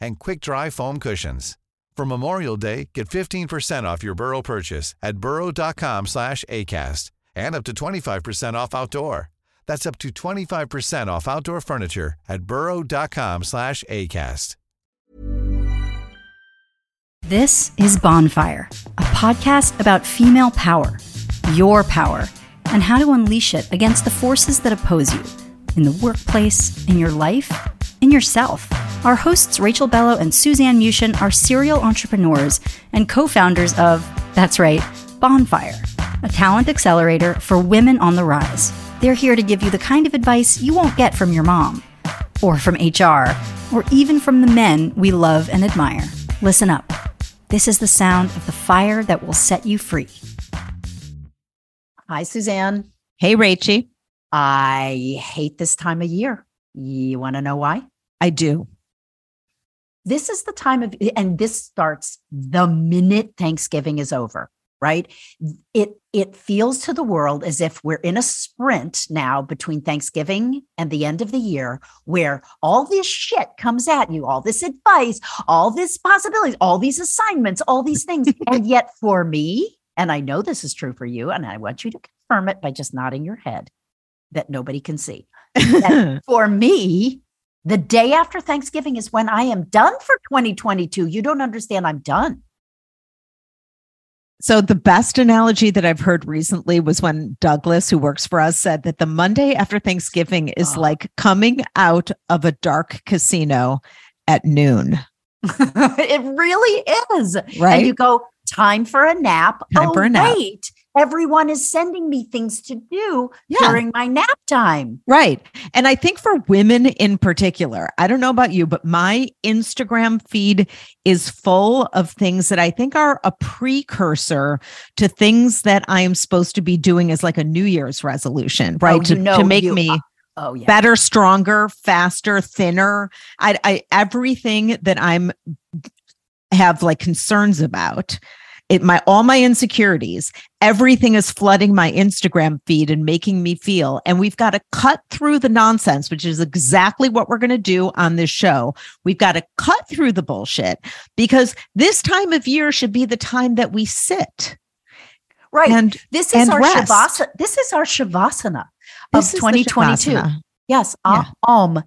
and quick dry foam cushions. For Memorial Day, get 15% off your Burrow purchase at burrow.com slash ACAST and up to 25% off outdoor. That's up to 25% off outdoor furniture at burrow.com slash ACAST. This is Bonfire, a podcast about female power, your power, and how to unleash it against the forces that oppose you in the workplace, in your life, in yourself. Our hosts, Rachel Bellow and Suzanne Muchin, are serial entrepreneurs and co founders of, that's right, Bonfire, a talent accelerator for women on the rise. They're here to give you the kind of advice you won't get from your mom, or from HR, or even from the men we love and admire. Listen up. This is the sound of the fire that will set you free. Hi, Suzanne. Hey, Rachie. I hate this time of year. You want to know why? I do. This is the time of, and this starts the minute Thanksgiving is over, right? It it feels to the world as if we're in a sprint now between Thanksgiving and the end of the year, where all this shit comes at you, all this advice, all this possibilities, all these assignments, all these things, and yet for me, and I know this is true for you, and I want you to confirm it by just nodding your head that nobody can see. for me, the day after Thanksgiving is when I am done for 2022. You don't understand, I'm done. So, the best analogy that I've heard recently was when Douglas, who works for us, said that the Monday after Thanksgiving is oh. like coming out of a dark casino at noon. it really is. Right. And you go, time for a nap. Time oh, for a nap. Oh, wait, everyone is sending me things to do yeah. during my nap time. Right. And I think for women in particular, I don't know about you, but my Instagram feed is full of things that I think are a precursor to things that I am supposed to be doing as like a New Year's resolution, right? Oh, to, know, to make you, me. Uh, oh, yeah. better, stronger, faster, thinner. I, I everything that I'm have like concerns about it my all my insecurities everything is flooding my instagram feed and making me feel and we've got to cut through the nonsense which is exactly what we're going to do on this show we've got to cut through the bullshit because this time of year should be the time that we sit right and this is our rest. shavasana this is our shavasana of this 2022 shavasana. yes Yeah. um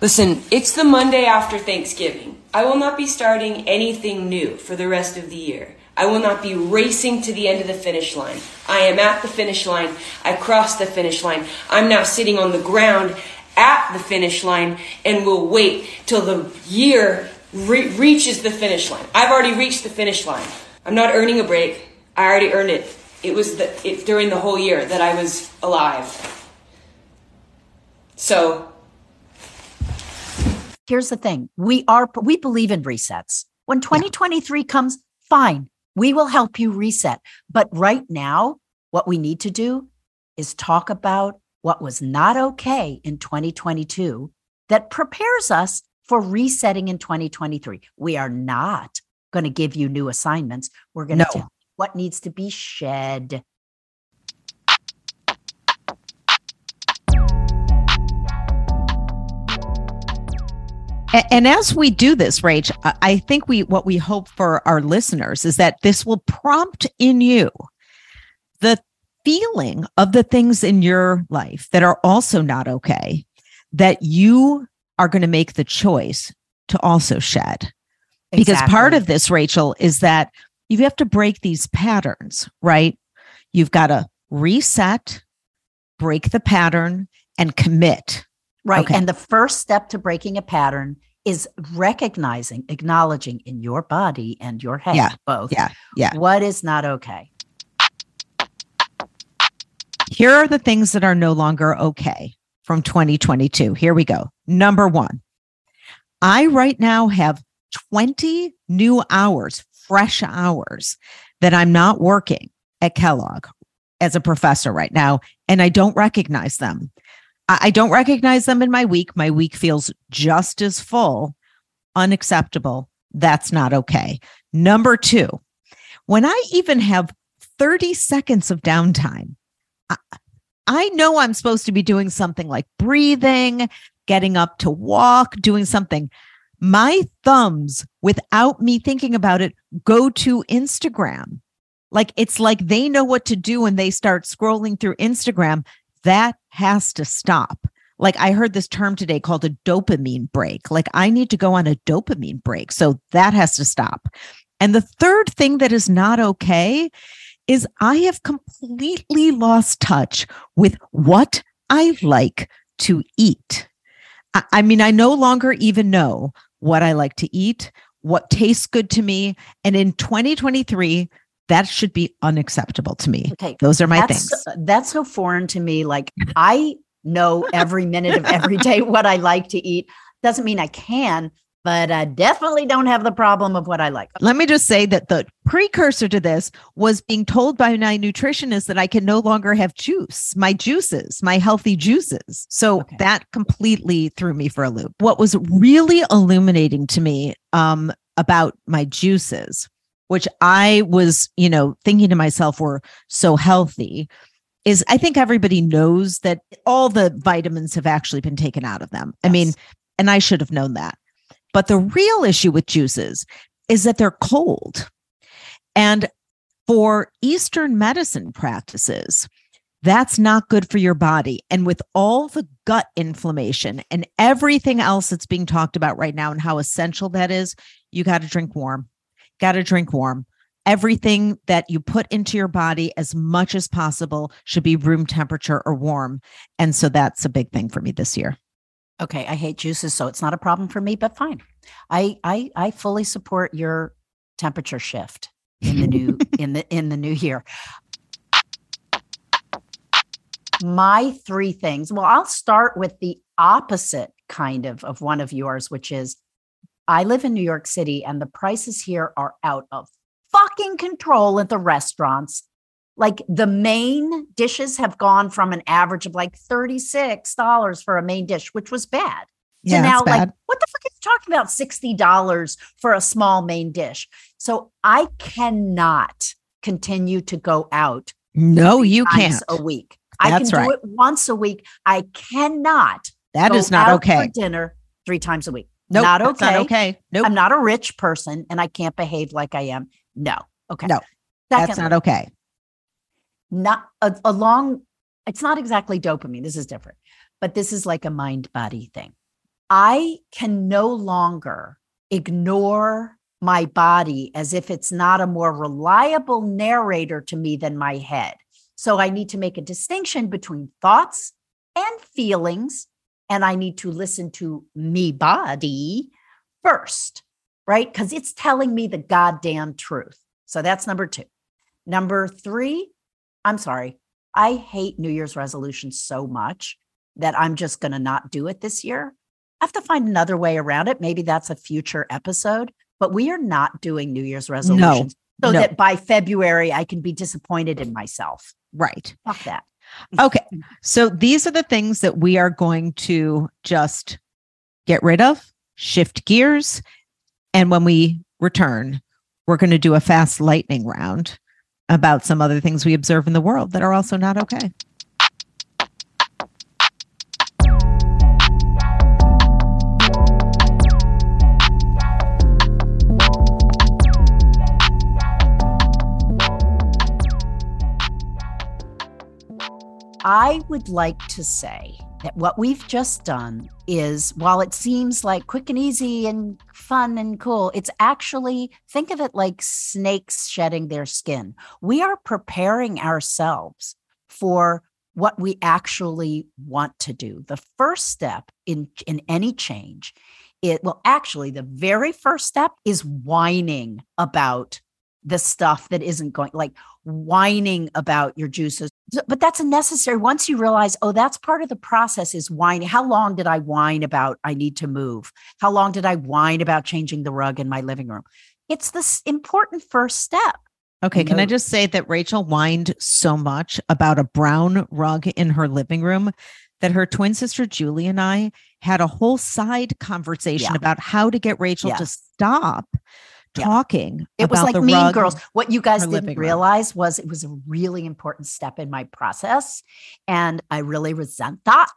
Listen, it's the Monday after Thanksgiving. I will not be starting anything new for the rest of the year. I will not be racing to the end of the finish line. I am at the finish line. I crossed the finish line. I'm now sitting on the ground at the finish line and will wait till the year re- reaches the finish line. I've already reached the finish line. I'm not earning a break. I already earned it. It was the, it, during the whole year that I was alive. So here's the thing. We are we believe in resets. When 2023 comes fine. We will help you reset. But right now what we need to do is talk about what was not okay in 2022 that prepares us for resetting in 2023 we are not going to give you new assignments. We're going to No. tell you what needs to be shed And as we do this, Rach, I- I think we what we hope for our listeners is that this will prompt in you the feeling of the things in your life that are also not okay, that you are going to make the choice to also shed. Because part of this, Rachel, is that you have to break these patterns, right? You've got to reset, break the pattern, and commit. Right. Okay. And the first step to breaking a pattern is recognizing, acknowledging in your body and your head, Yeah. both, Yeah. Yeah. what is not okay. Here are the things that are no longer okay from 2022. Here we go. Number one, I right now have 20 new hours, fresh hours that I'm not working at Kellogg as a professor right now, and I don't recognize them. I don't recognize them in my week. My week feels just as full. Unacceptable. That's not okay. Number two, when I even have 30 seconds of downtime, I, know I'm supposed to be doing something like breathing, getting up to walk, doing something. My thumbs, without me thinking about it, go to Instagram. Like it's like they know what to do when they start scrolling through Instagram. That has to stop. Like I heard this term today called a dopamine break. Like I need to go on a dopamine break. So that has to stop. And the third thing that is not okay is I have completely lost touch with what I like to eat. I, mean, I no longer even know what I like to eat, what tastes good to me. And in 2023, that should be unacceptable to me. Okay. Those are my that's, things. That's so foreign to me. Like I know every minute of every day what I like to eat. Doesn't mean I can, but I definitely don't have the problem of what I like. Let me just say that the precursor to this was being told by my nutritionist that I can no longer have juice, my juices, my healthy juices. So okay. that completely threw me for a loop. What was really illuminating to me um, about my juices which I was, you know, thinking to myself were so healthy, is I think everybody knows that all the vitamins have actually been taken out of them. Yes. I mean, and I should have known that. But the real issue with juices is that they're cold. And for Eastern medicine practices, that's not good for your body. And with all the gut inflammation and everything else that's being talked about right now and how essential that is, you got to drink warm got to drink warm. Everything that you put into your body as much as possible should be room temperature or warm. And so that's a big thing for me this year. Okay, I hate juices, so it's not a problem for me, but fine. I I I fully support your temperature shift in the new in the in the new year. My three things. Well, I'll start with the opposite kind of of one of yours, which is I live in New York City and the prices here are out of fucking control at the restaurants. Like the main dishes have gone from an average of like $36 for a main dish, which was bad. To yeah, now, like, what the fuck are you talking about? $60 for a small main dish. So I cannot continue to go out. No, you can't. A week. That's I can do right. it once a week. I cannot. That is not okay. dinner three times a week. Nope, not okay. Not okay. Nope. I'm not a rich person and I can't behave like I am. No. Okay. No. Secondly, that's not okay. Not a, along, it's not exactly dopamine. This is different, but this is like a mind body thing. I can no longer ignore my body as if it's not a more reliable narrator to me than my head. So I need to make a distinction between thoughts and feelings and I need to listen to me body first, right? Because it's telling me the goddamn truth. So that's number two. Number three, I'm sorry. I hate New Year's resolutions so much that I'm just going to not do it this year. I have to find another way around it. Maybe that's a future episode, but we are not doing New Year's resolutions no, so no. that by February I can be disappointed in myself. Right. Fuck that. Okay. So these are the things that we are going to just get rid of, shift gears. And when we return, we're going to do a fast lightning round about some other things we observe in the world that are also not okay. I would like to say that what we've just done is while it seems like quick and easy and fun and cool, it's actually think of it like snakes shedding their skin. We are preparing ourselves for what we actually want to do. The first step in, in any change, it well, actually, the very first step is whining about the stuff that isn't going like whining about your juices. But that's a necessary once you realize oh that's part of the process is whining. How long did i whine about i need to move? How long did i whine about changing the rug in my living room? It's this important first step. Okay, can I just say that Rachel whined so much about a brown rug in her living room that her twin sister Julie and I had a whole side conversation Yeah. about how to get Rachel to Yes. Stop Yeah. talking. It was like Mean. Girls. What you guys didn't room. realize was it was a really important step in my process. And I really resent that.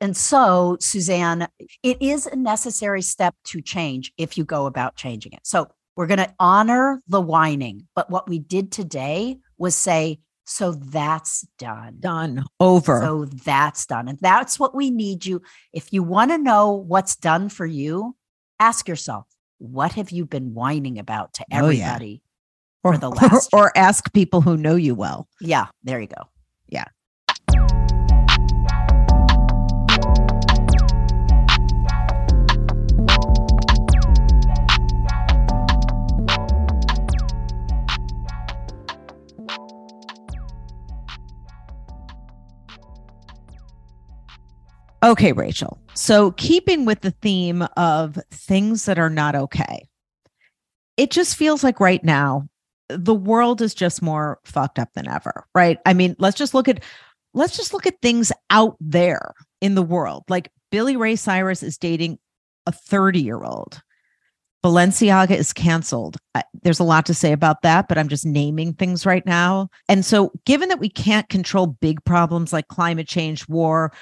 And so, Suzanne, it is a necessary step to change if you go about changing it. So, we're going to honor the whining. But what we did today was say, so that's done. Done over. So that's done. And that's what we need you. If you want to know what's done for you, ask yourself, what have you been whining about to Oh, yeah. everybody? or, for the last or ask people who know you well. Yeah, there you go. Okay, Rachel. So, keeping with the theme of things that are not okay, it just feels like right now the world is just more fucked up than ever, right? I mean, let's just look at let's just look at things out there in the world. Like Billy Ray Cyrus is dating a 30-year-old. Balenciaga is canceled. There's a lot to say about that, but I'm just naming things right now. And so, given that we can't control big problems like climate change, war,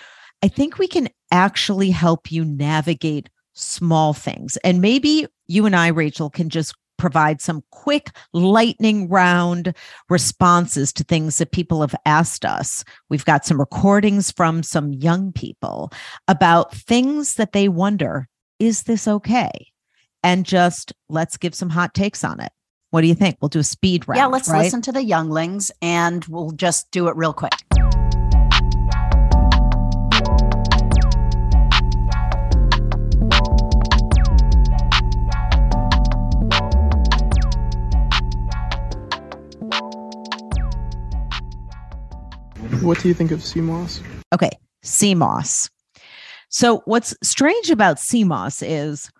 I think we can actually help you navigate small things. And maybe you and I, Rachel, can just provide some quick lightning round responses to things that people have asked us. We've got some recordings from some young people about things that they wonder is this okay? And just let's give some hot takes on it. What do you think? We'll do a speed round. yeah, let's right? listen to the younglings and we'll just do it real quick. What do you think of sea moss? Okay, sea moss. So what's strange about sea moss is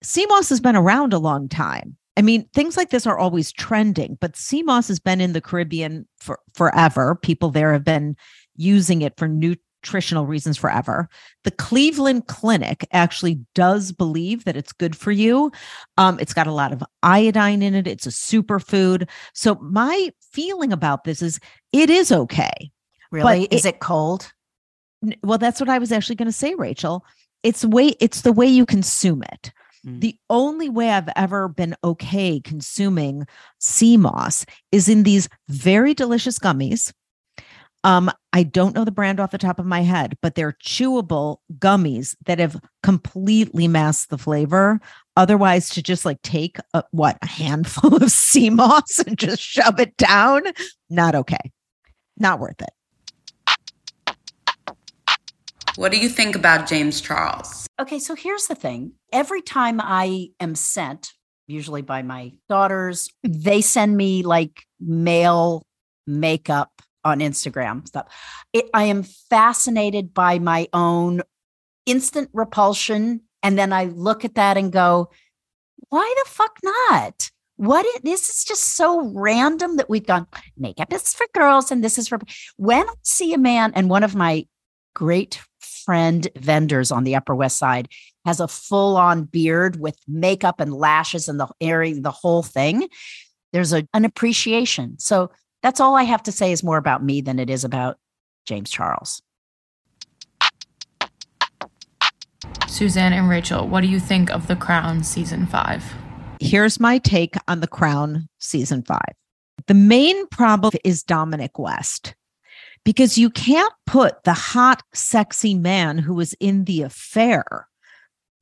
sea moss has been around a long time. I mean, things like this are always trending, but sea moss has been in the Caribbean for forever. People there have been using it for nutritional reasons forever. The Cleveland Clinic actually does believe that it's good for you. Um, it's got a lot of iodine in it. It's a superfood. So my feeling about this is it is okay. Really? Is it cold? Well, that's what I was actually going to say, Rachel. It's way it's the way you consume it. Mm. The only way I've ever been okay consuming sea moss is in these very delicious gummies. Um, I don't know the brand off the top of my head, but they're chewable gummies that have completely masked the flavor. Otherwise, to just like take a, what a handful of sea moss and just shove it down, not okay, not worth it. What do you think about James Charles? Okay, so here's the thing. Every time I am sent, usually by my daughters, they send me like male makeup on Instagram stuff. It, I am fascinated by my own instant repulsion. And then I look at that and go, why the fuck not? What this is just so random that we've gone, makeup is for girls and this is for when I see a man and one of my great friend vendors on the Upper West Side has a full on beard with makeup and lashes and the area, the whole thing. There's a, an appreciation. So that's all I have to say is more about me than it is about James Charles. Suzanne and Rachel, what do you think of The Crown season five? here's my take on The Crown season five. The main problem is Dominic West because you can't put the hot, sexy man who was in the affair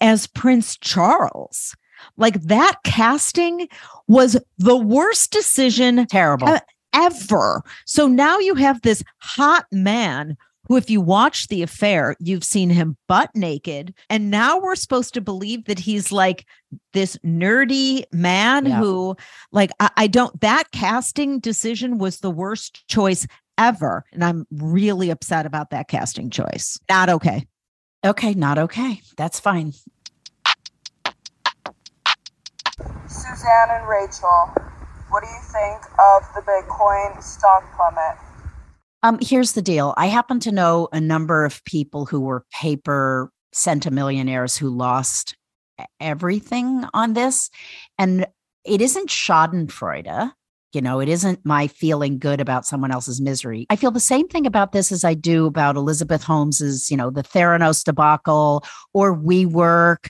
as Prince Charles. Like that casting was the worst decision Terrible. Ever. So now you have this hot man who, if you watch the affair, you've seen him butt naked. And now we're supposed to believe that he's like this nerdy man Yeah. who, like, I, I don't, that casting decision was the worst choice ever. And I'm really upset about that casting choice. Not okay. Okay, not okay. That's fine. Suzanne and Rachel, what do you think of the Bitcoin stock plummet? Um, here's the deal. I happen to know a number of people who were paper centimillionaires who lost everything on this. And it isn't Schadenfreude. You know, it isn't my feeling good about someone else's misery. I feel the same thing about this as I do about Elizabeth Holmes's, you know, the Theranos debacle or WeWork.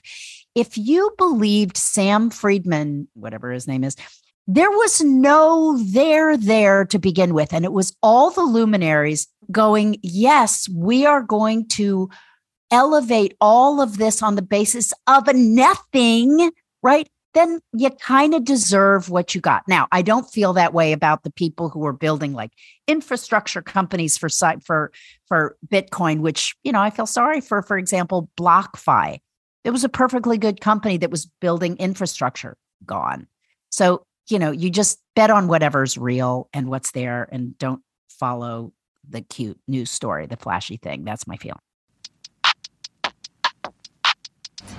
If you believed Sam Friedman, whatever his name is, there was no there there to begin with. And it was all the luminaries going, yes, we are going to elevate all of this on the basis of nothing, right? Then you kind of deserve what you got. Now, I don't feel that way about the people who are building like infrastructure companies for for for Bitcoin, which you know I feel sorry for. For example, BlockFi. It was a perfectly good company that was building infrastructure. Gone. So you know, you just bet on whatever's real and what's there, and don't follow the cute news story, the flashy thing. That's my feeling.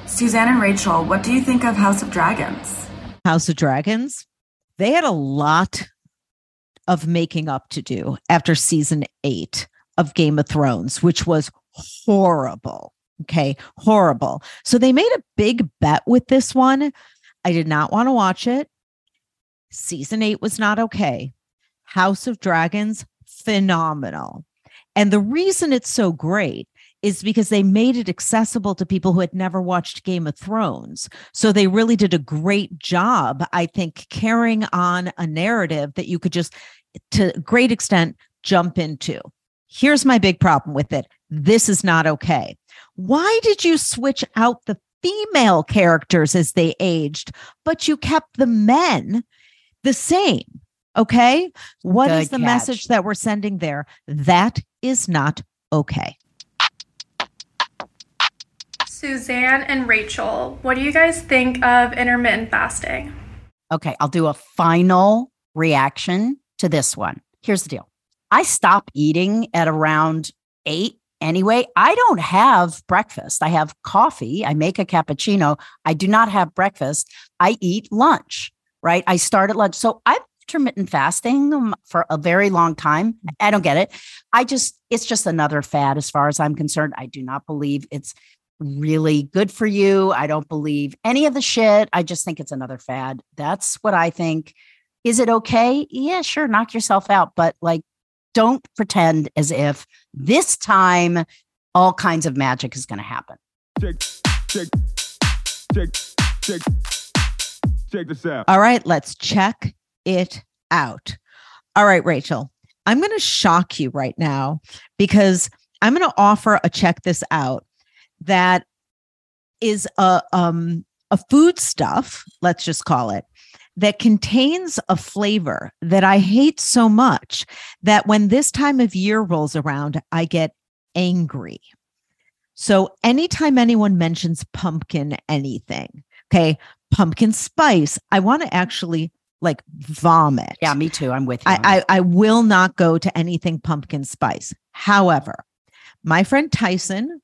Suzanne and Rachel, what do you think of House of Dragons? House of Dragons, they had a lot of making up to do after season eight of Game of Thrones, which was horrible. Okay, horrible. So they made a big bet with this one. I did not want to watch it. Season eight was not okay. House of Dragons, phenomenal. And the reason it's so great is because they made it accessible to people who had never watched Game of Thrones. So they really did a great job, I think, carrying on a narrative that you could just, to a great extent, jump into. Here's my big problem with it this is not okay. Why did you switch out the female characters as they aged, but you kept the men the same? Okay. What is Good the catch. message that we're sending there? That is not okay. Suzanne and Rachel, what do you guys think of intermittent fasting? Okay, I'll do a final reaction to this one. Here's the deal I stop eating at around eight anyway. I don't have breakfast. I have coffee. I make a cappuccino. I do not have breakfast. I eat lunch, right? I start at lunch. So I've intermittent fasting um, for a very long time. I don't get it. I just, it's just another fad as far as I'm concerned. I do not believe it's really good for you. I don't believe any of the shit. I just think it's another fad. That's what I think. Is it okay? Yeah, sure, knock yourself out, but like don't pretend as if this time all kinds of magic is going to happen. Check, check, check, check, check this out. All right, let's check it out. All right, Rachel, I'm going to shock you right now because I'm going to offer a check this out that is a um a food stuff, let's just call it, that contains a flavor that I hate so much that when this time of year rolls around, I get angry. So anytime anyone mentions pumpkin anything, okay, pumpkin spice, I want to actually like vomit. Yeah, me too. I'm with you. I, I I will not go to anything pumpkin spice. However, my friend Tyson,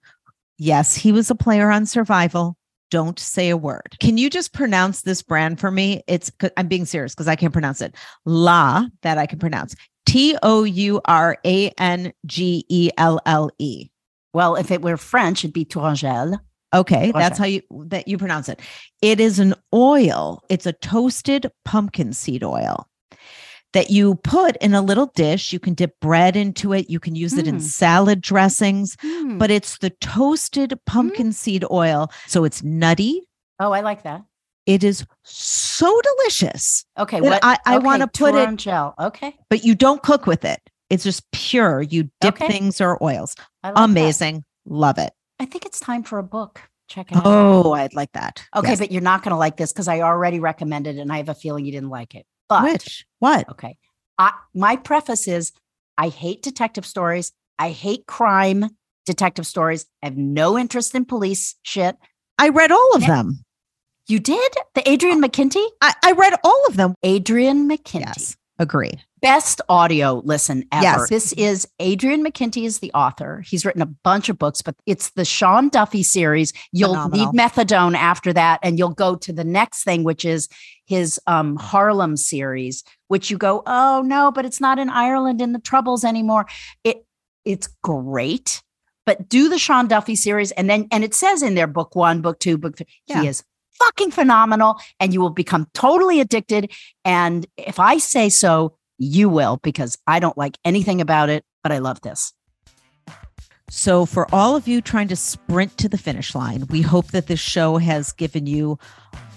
yes, he was a player on Survivor. Don't say a word. Can you just pronounce this brand for me? It's I'm being serious because I can't pronounce it. La that I can pronounce. T O U R A N G E L L E. Well, if it were French, it'd be Tourangelle. Okay, that's how you that you pronounce it. It is an oil. It's a toasted pumpkin seed oil that you put in a little dish. You can dip bread into it. You can use it in Mm. salad dressings, Hmm. but it's the toasted pumpkin seed oil. So it's nutty. Oh, I like that. It is so delicious. Okay, what I, I okay, want to put it, Tourangelle. Okay, but you don't cook with it. It's just pure. You dip Okay. things or oils. Like that. Amazing. Love it. I think it's time for a book. Check it out. Oh, I'd like that. Okay, Yes. but you're not going to like this because I already recommended it and I have a feeling you didn't like it. But which? What? okay, I, my preface is I hate detective stories. I hate crime detective stories. I have no interest in police shit. I read all of them. You did? The Adrian oh, McKinty? I, I read all of them. Adrian McKinty. Yes. Agreed. Best audio listen ever. Yes. This is Adrian McKinty is the author. He's written a bunch of books, but it's the Sean Duffy series. You'll Phenomenal. need methadone after that, and you'll go to the next thing, which is his um, Harlem series, which you go, oh no, but it's not in Ireland in the Troubles anymore. It it's great. But do the Sean Duffy series, and then and it says in there book one, book two, book three. Yeah. He is fucking phenomenal, and you will become totally addicted. And if I say so, you will, because I don't like anything about it, but I love this. So, for all of you trying to sprint to the finish line, we hope that this show has given you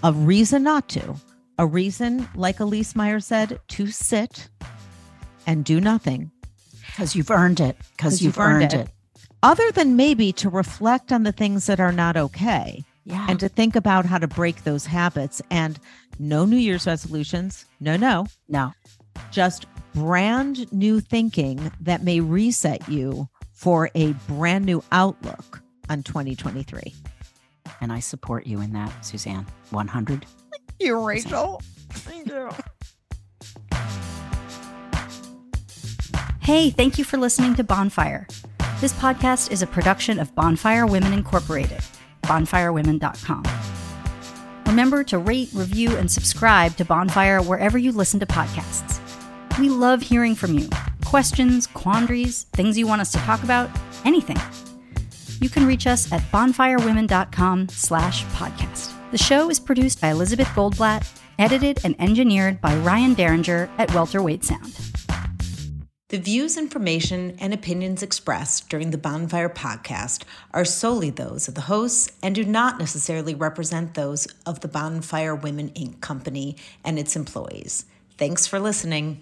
a reason not to, a reason, like Elise Meyer said, to sit and do nothing. Because you've earned it. Because you've, earned, it. Other than maybe to reflect on the things that are not okay Yeah. and to think about how to break those habits and no New Year's resolutions. No, no. no. Just brand new thinking that may reset you for a brand new outlook on 2023. And I support you in that, Suzanne. 100. You, Rachel. Thank you. Hey, thank you for listening to Bonfire. This podcast is a production of Bonfire Women Incorporated, bonfirewomen.com. Remember to rate, review, and subscribe to Bonfire wherever you listen to podcasts. We love hearing from you. Questions, quandaries, things you want us to talk about, anything. You can reach us at bonfirewomen.com slash podcast. The show is produced by Elizabeth Goldblatt, edited and engineered by Ryan Derringer at Welterweight Sound. The views, information, and opinions expressed during the Bonfire podcast are solely those of the hosts and do not necessarily represent those of the Bonfire Women Inc. company and its employees. Thanks for listening.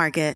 Market.